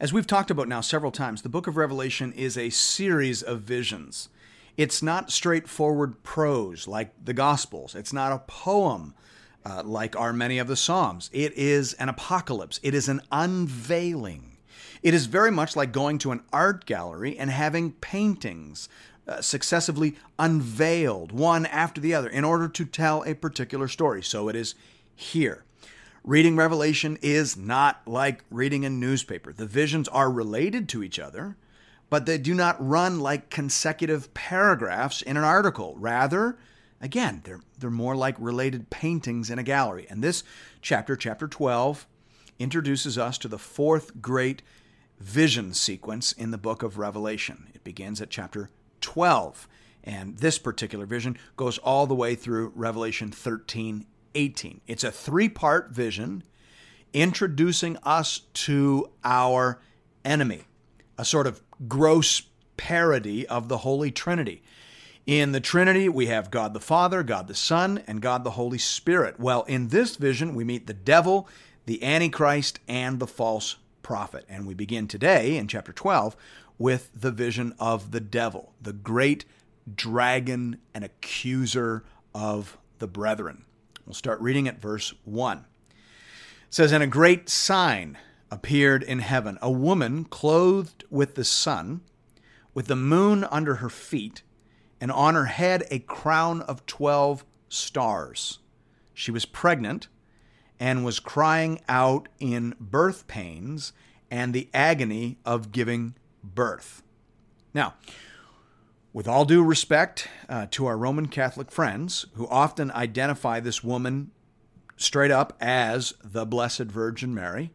As we've talked about now several times, the book of Revelation is a series of visions. It's not straightforward prose like the Gospels, it's not a poem uh, like are many of the Psalms. It is an apocalypse, it is an unveiling. It is very much like going to an art gallery and having paintings uh, successively unveiled, one after the other, in order to tell a particular story. So it is here. Reading Revelation is not like reading a newspaper. The visions are related to each other, but they do not run like consecutive paragraphs in an article. Rather, again, they're, they're more like related paintings in a gallery. And this chapter, chapter 12, introduces us to the fourth great vision sequence in the book of Revelation. It begins at chapter 12. And this particular vision goes all the way through Revelation 13 18. It's a three part vision introducing us to our enemy, a sort of gross parody of the Holy Trinity. In the Trinity, we have God the Father, God the Son, and God the Holy Spirit. Well, in this vision, we meet the devil, the Antichrist, and the false prophet. And we begin today in chapter 12 with the vision of the devil, the great dragon and accuser of the brethren. We'll start reading at verse 1. It says, And a great sign appeared in heaven a woman clothed with the sun, with the moon under her feet, and on her head a crown of 12 stars. She was pregnant and was crying out in birth pains and the agony of giving birth. Now, with all due respect uh, to our Roman Catholic friends who often identify this woman straight up as the Blessed Virgin Mary,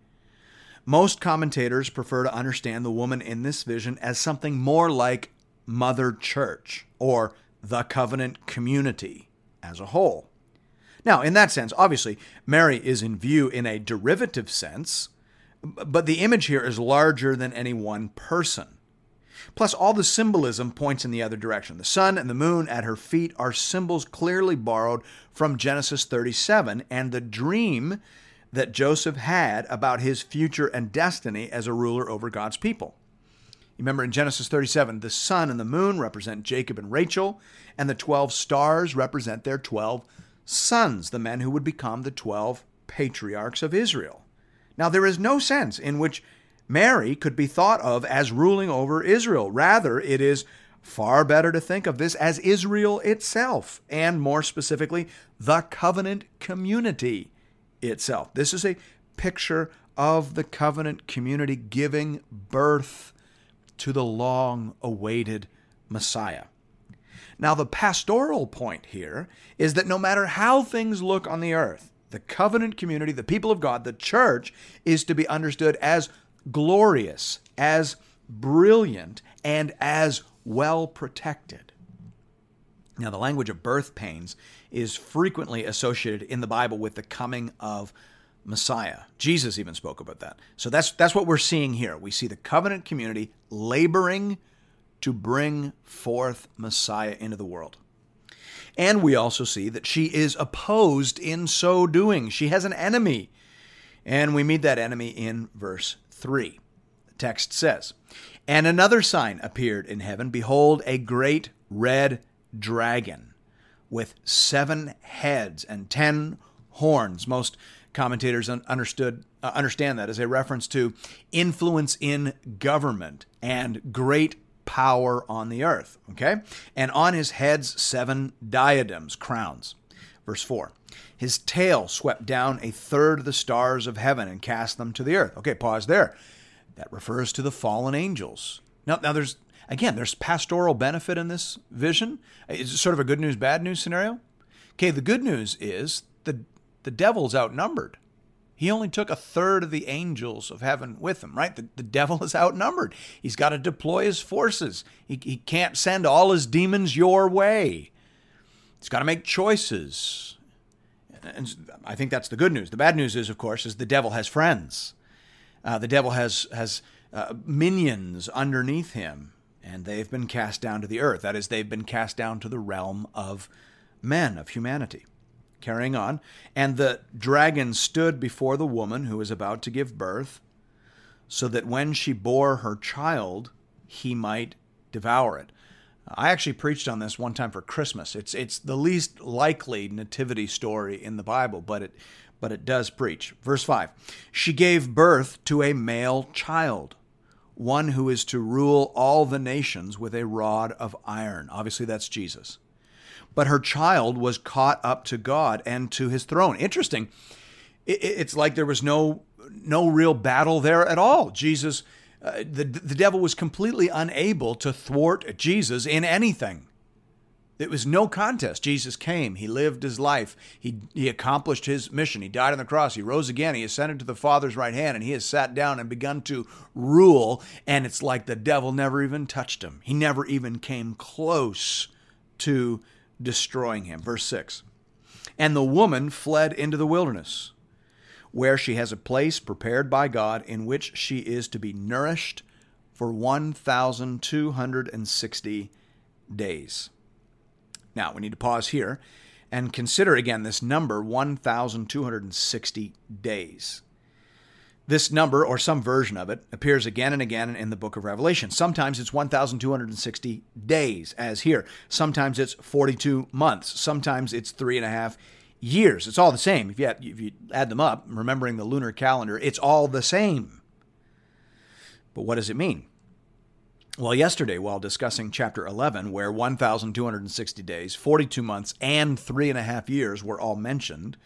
most commentators prefer to understand the woman in this vision as something more like Mother Church or the covenant community as a whole. Now, in that sense, obviously, Mary is in view in a derivative sense, but the image here is larger than any one person. Plus, all the symbolism points in the other direction. The sun and the moon at her feet are symbols clearly borrowed from Genesis 37 and the dream that Joseph had about his future and destiny as a ruler over God's people. Remember in Genesis 37, the sun and the moon represent Jacob and Rachel, and the 12 stars represent their 12 sons, the men who would become the 12 patriarchs of Israel. Now, there is no sense in which Mary could be thought of as ruling over Israel. Rather, it is far better to think of this as Israel itself, and more specifically, the covenant community itself. This is a picture of the covenant community giving birth to the long awaited Messiah. Now, the pastoral point here is that no matter how things look on the earth, the covenant community, the people of God, the church, is to be understood as glorious, as brilliant, and as well protected. Now, the language of birth pains is frequently associated in the Bible with the coming of Messiah. Jesus even spoke about that. So that's that's what we're seeing here. We see the covenant community laboring to bring forth Messiah into the world. And we also see that she is opposed in so doing. She has an enemy. And we meet that enemy in verse 3. The text says, And another sign appeared in heaven. Behold, a great red dragon with seven heads and ten horns. Most commentators understood uh, understand that as a reference to influence in government and great power on the earth. Okay? And on his heads seven diadems, crowns. Verse 4. His tail swept down a third of the stars of heaven and cast them to the earth. Okay, pause there. That refers to the fallen angels. Now, now there's again, there's pastoral benefit in this vision. It's sort of a good news, bad news scenario. Okay, the good news is the the devil's outnumbered. He only took a third of the angels of heaven with him, right? The, the devil is outnumbered. He's got to deploy his forces. He, he can't send all his demons your way. He's got to make choices. And I think that's the good news. The bad news is, of course, is the devil has friends. Uh, the devil has has uh, minions underneath him, and they've been cast down to the earth. That is, they've been cast down to the realm of men, of humanity. Carrying on. And the dragon stood before the woman who was about to give birth, so that when she bore her child, he might devour it. I actually preached on this one time for Christmas. It's it's the least likely nativity story in the Bible, but it but it does preach. Verse 5. She gave birth to a male child, one who is to rule all the nations with a rod of iron. Obviously that's Jesus but her child was caught up to God and to his throne. Interesting. It's like there was no no real battle there at all. Jesus, uh, the the devil was completely unable to thwart Jesus in anything. It was no contest. Jesus came. He lived his life. He, he accomplished his mission. He died on the cross. He rose again. He ascended to the Father's right hand, and he has sat down and begun to rule. And it's like the devil never even touched him. He never even came close to destroying him. Verse 6 And the woman fled into the wilderness, where she has a place prepared by God in which she is to be nourished for 1,260 days. Now, we need to pause here and consider again this number 1,260 days. This number, or some version of it, appears again and again in the book of Revelation. Sometimes it's 1,260 days, as here. Sometimes it's 42 months. Sometimes it's three and a half years. It's all the same. If you, add, if you add them up, remembering the lunar calendar, it's all the same. But what does it mean? Well, yesterday, while discussing chapter 11, where 1,260 days, 42 months, and three and a half years were all mentioned,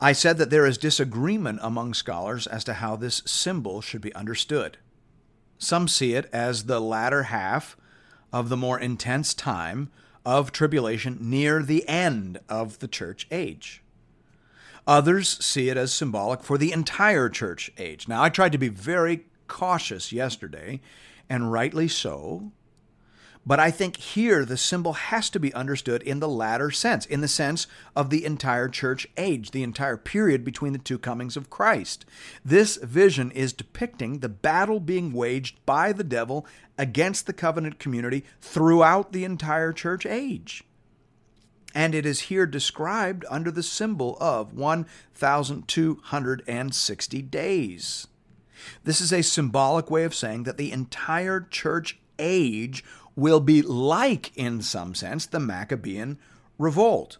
I said that there is disagreement among scholars as to how this symbol should be understood. Some see it as the latter half of the more intense time of tribulation near the end of the church age. Others see it as symbolic for the entire church age. Now, I tried to be very cautious yesterday, and rightly so, but I think here the symbol has to be understood in the latter sense, in the sense of the entire church age, the entire period between the two comings of Christ. This vision is depicting the battle being waged by the devil against the covenant community throughout the entire church age. And it is here described under the symbol of 1,260 days. This is a symbolic way of saying that the entire church age will be like, in some sense, the Maccabean revolt.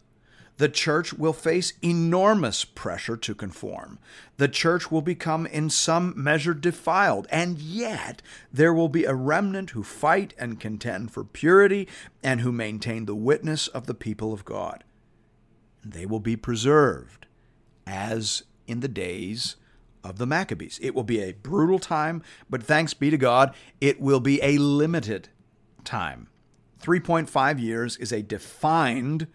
The church will face enormous pressure to conform. The church will become, in some measure, defiled. And yet, there will be a remnant who fight and contend for purity and who maintain the witness of the people of God. They will be preserved, as in the days of the Maccabees. It will be a brutal time, but thanks be to God, it will be a limited time. 3.5 years is a defined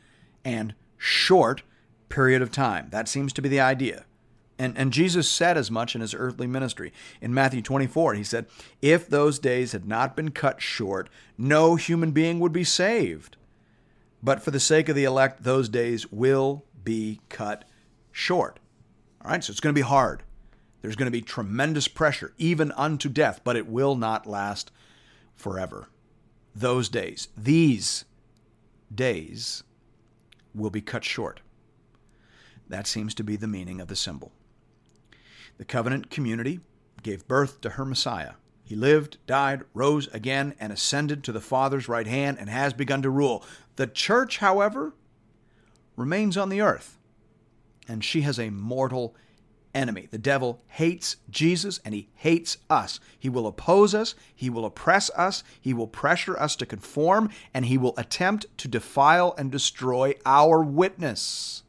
and short period of time. That seems to be the idea. And, and Jesus said as much in his earthly ministry. In Matthew 24, he said, If those days had not been cut short, no human being would be saved. But for the sake of the elect, those days will be cut short. All right, so it's going to be hard. There's going to be tremendous pressure, even unto death, but it will not last forever those days, these days, will be cut short. That seems to be the meaning of the symbol. The covenant community gave birth to her Messiah. He lived, died, rose again, and ascended to the Father's right hand and has begun to rule. The church, however, remains on the earth, and she has a mortal enemy. The devil hates Jesus and he hates us. He will oppose us, he will oppress us, he will pressure us to conform, and he will attempt to defile and destroy our witness.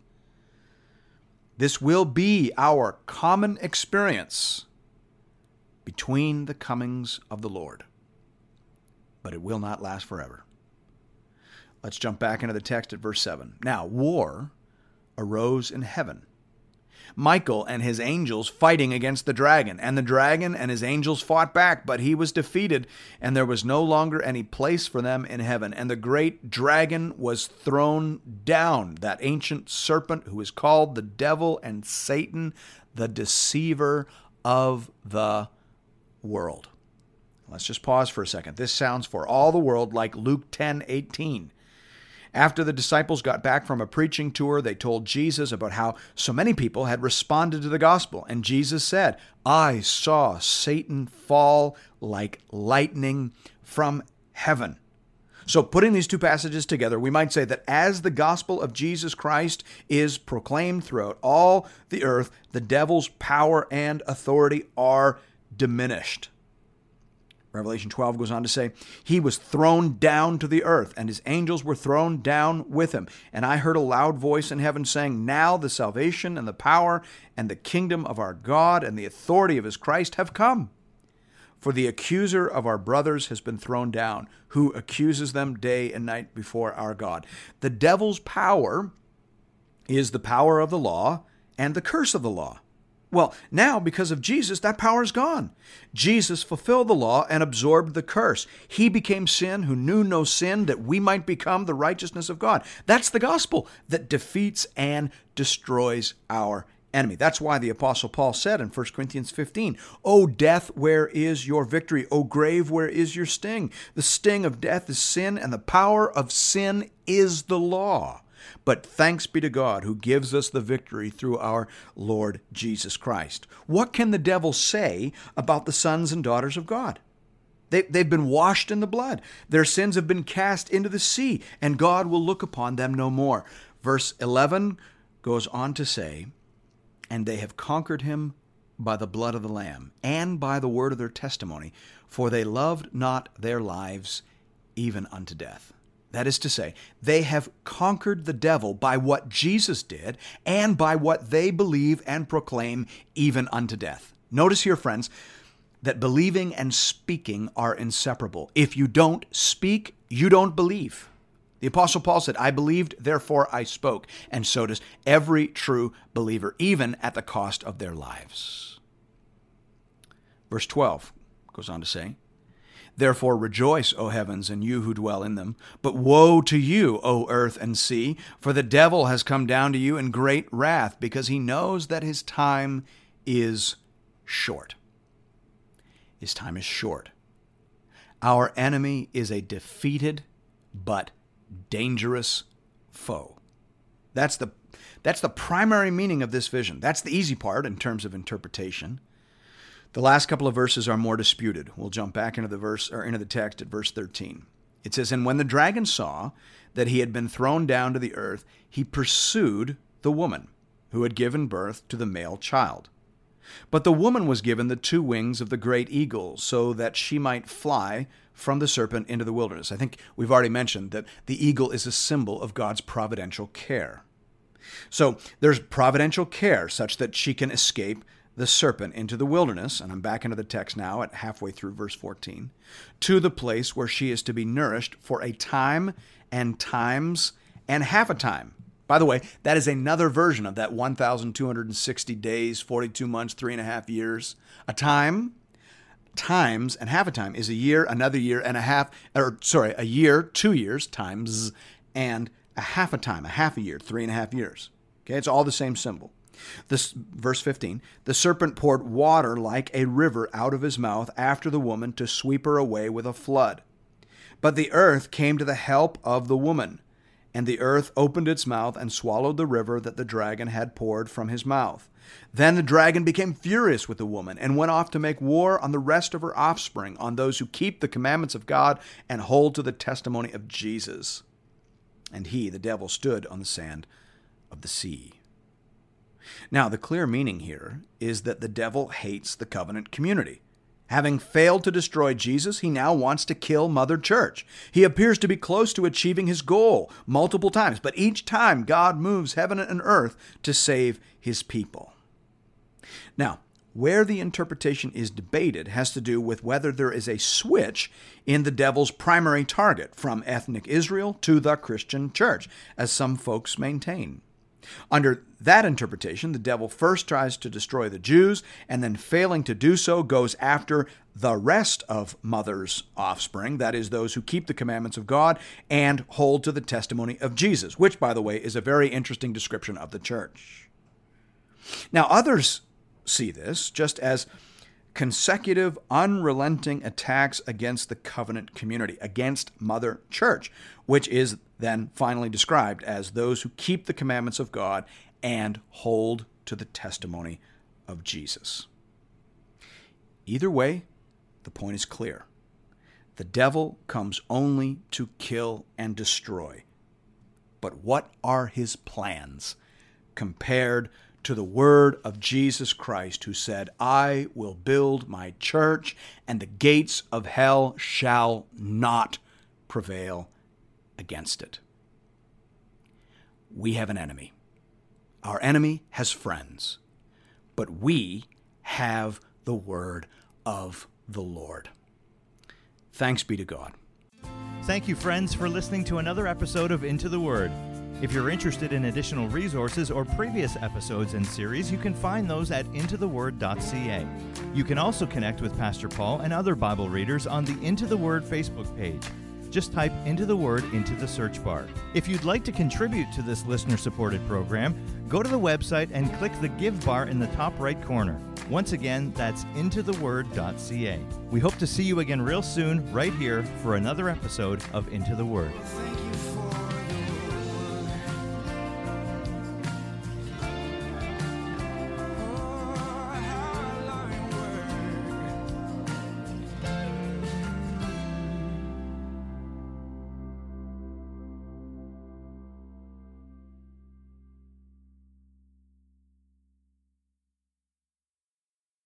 This will be our common experience between the comings of the Lord. But it will not last forever. Let's jump back into the text at verse 7. Now, war arose in heaven Michael and his angels fighting against the dragon, and the dragon and his angels fought back, but he was defeated, and there was no longer any place for them in heaven. And the great dragon was thrown down, that ancient serpent who is called the devil and Satan, the deceiver of the world. Let's just pause for a second. This sounds for all the world like Luke 10 18. After the disciples got back from a preaching tour, they told Jesus about how so many people had responded to the gospel. And Jesus said, I saw Satan fall like lightning from heaven. So, putting these two passages together, we might say that as the gospel of Jesus Christ is proclaimed throughout all the earth, the devil's power and authority are diminished. Revelation 12 goes on to say, He was thrown down to the earth, and his angels were thrown down with him. And I heard a loud voice in heaven saying, Now the salvation and the power and the kingdom of our God and the authority of his Christ have come. For the accuser of our brothers has been thrown down, who accuses them day and night before our God. The devil's power is the power of the law and the curse of the law. Well, now, because of Jesus, that power is gone. Jesus fulfilled the law and absorbed the curse. He became sin who knew no sin that we might become the righteousness of God. That's the gospel that defeats and destroys our enemy. That's why the Apostle Paul said in 1 Corinthians 15, O death, where is your victory? O grave, where is your sting? The sting of death is sin, and the power of sin is the law. But thanks be to God who gives us the victory through our Lord Jesus Christ. What can the devil say about the sons and daughters of God? They, they've been washed in the blood. Their sins have been cast into the sea, and God will look upon them no more. Verse 11 goes on to say, And they have conquered him by the blood of the Lamb and by the word of their testimony, for they loved not their lives even unto death. That is to say, they have conquered the devil by what Jesus did and by what they believe and proclaim even unto death. Notice here, friends, that believing and speaking are inseparable. If you don't speak, you don't believe. The Apostle Paul said, I believed, therefore I spoke. And so does every true believer, even at the cost of their lives. Verse 12 goes on to say, Therefore rejoice, O heavens, and you who dwell in them. But woe to you, O earth and sea, for the devil has come down to you in great wrath, because he knows that his time is short. His time is short. Our enemy is a defeated but dangerous foe. That's the, that's the primary meaning of this vision. That's the easy part in terms of interpretation. The last couple of verses are more disputed. We'll jump back into the verse or into the text at verse 13. It says, And when the dragon saw that he had been thrown down to the earth, he pursued the woman who had given birth to the male child. But the woman was given the two wings of the great eagle, so that she might fly from the serpent into the wilderness. I think we've already mentioned that the eagle is a symbol of God's providential care. So there's providential care such that she can escape the serpent into the wilderness, and I'm back into the text now at halfway through verse 14, to the place where she is to be nourished for a time and times and half a time. By the way, that is another version of that 1,260 days, 42 months, three and a half years. A time, times, and half a time is a year, another year, and a half, or sorry, a year, two years, times, and a half a time, a half a year, three and a half years. Okay, it's all the same symbol. This verse 15, the serpent poured water like a river out of his mouth after the woman to sweep her away with a flood. But the earth came to the help of the woman, and the earth opened its mouth and swallowed the river that the dragon had poured from his mouth. Then the dragon became furious with the woman and went off to make war on the rest of her offspring, on those who keep the commandments of God and hold to the testimony of Jesus. And he, the devil, stood on the sand of the sea. Now, the clear meaning here is that the devil hates the covenant community. Having failed to destroy Jesus, he now wants to kill Mother Church. He appears to be close to achieving his goal multiple times, but each time God moves heaven and earth to save his people. Now, where the interpretation is debated has to do with whether there is a switch in the devil's primary target from ethnic Israel to the Christian church, as some folks maintain. Under that interpretation, the devil first tries to destroy the Jews and then, failing to do so, goes after the rest of mother's offspring, that is, those who keep the commandments of God and hold to the testimony of Jesus, which, by the way, is a very interesting description of the church. Now, others see this just as consecutive, unrelenting attacks against the covenant community, against Mother Church, which is then finally described as those who keep the commandments of God and hold to the testimony of Jesus. Either way, the point is clear. The devil comes only to kill and destroy. But what are his plans compared to the word of Jesus Christ, who said, I will build my church, and the gates of hell shall not prevail against it. We have an enemy. Our enemy has friends, but we have the word of the Lord. Thanks be to God. Thank you, friends, for listening to another episode of Into the Word. If you're interested in additional resources or previous episodes and series, you can find those at intotheword.ca. You can also connect with Pastor Paul and other Bible readers on the Into the Word Facebook page. Just type Into the Word into the search bar. If you'd like to contribute to this listener supported program, go to the website and click the Give bar in the top right corner. Once again, that's intotheword.ca. We hope to see you again real soon, right here, for another episode of Into the Word.